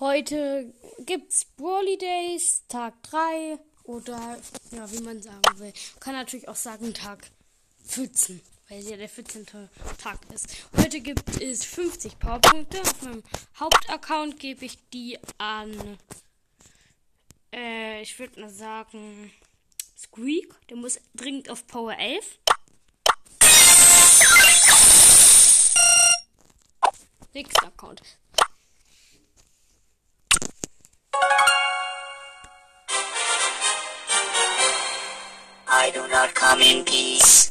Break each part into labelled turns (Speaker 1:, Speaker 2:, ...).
Speaker 1: Heute gibt's Brawly Days, Tag 3 oder ja, wie man sagen will. Kann natürlich auch sagen Tag 14, weil es ja der 14. Tag ist. Heute gibt es 50 Powerpunkte. Auf meinem Hauptaccount gebe ich die an, äh, ich würde mal sagen, Squeak. Der muss dringend auf Power 11. Nächster Account.
Speaker 2: I do not come in peace.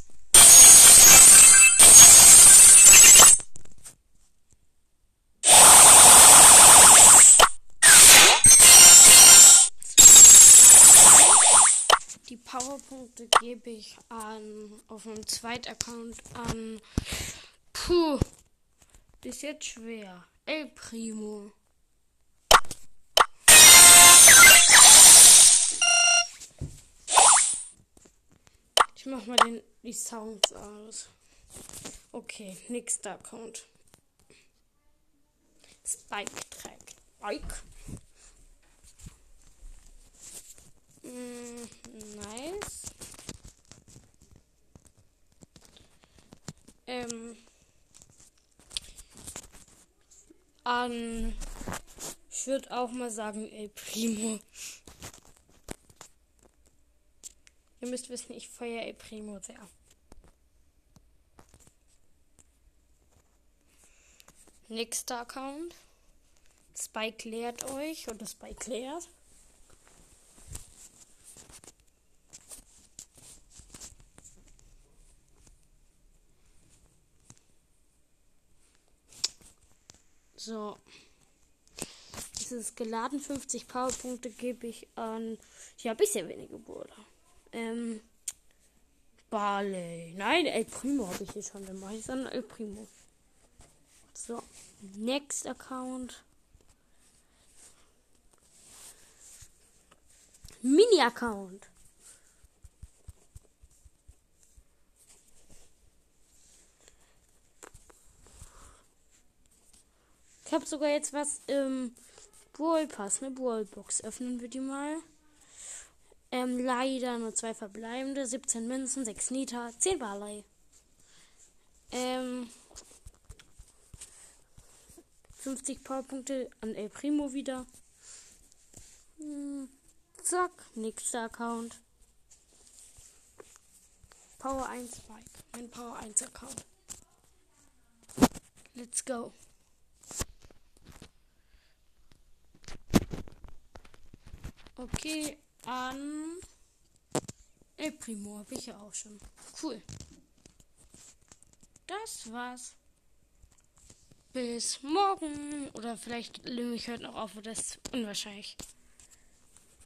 Speaker 1: Die Powerpunkte gebe ich an auf meinem zweiten Account an. Puh, das ist jetzt schwer. El Primo. Mach mal den, die Sounds aus. Okay, nächster Account. Spike Track. Spike. Mm, nice. Ähm. An. Ich würde auch mal sagen, El Primo. Ihr müsst wissen, ich feiere El Primo sehr. Nächster Account. Spike lehrt euch oder Spike lehrt. So. Es ist geladen. 50 Powerpunkte gebe ich an. Ich habe bisher wenige Bruder. Ähm. Barley. Nein, El Primo habe ich hier schon. Dann mache ich es an El Primo. So. Next Account. Mini-Account. Ich habe sogar jetzt was im Brawl Pass, eine Brawl Box. Öffnen wir die mal. Ähm, leider nur zwei verbleibende, 17 Münzen, 6 Nita, 10 Barley. Ähm, 50 Powerpunkte an El Primo wieder. Hm, zack, nächster Account. Power 1 Spike, mein Power 1 Account. Let's go. Okay, an El Primo habe ich ja auch schon. Cool. Das war's. Bis morgen. Oder vielleicht nehme ich heute noch auf, das ist unwahrscheinlich.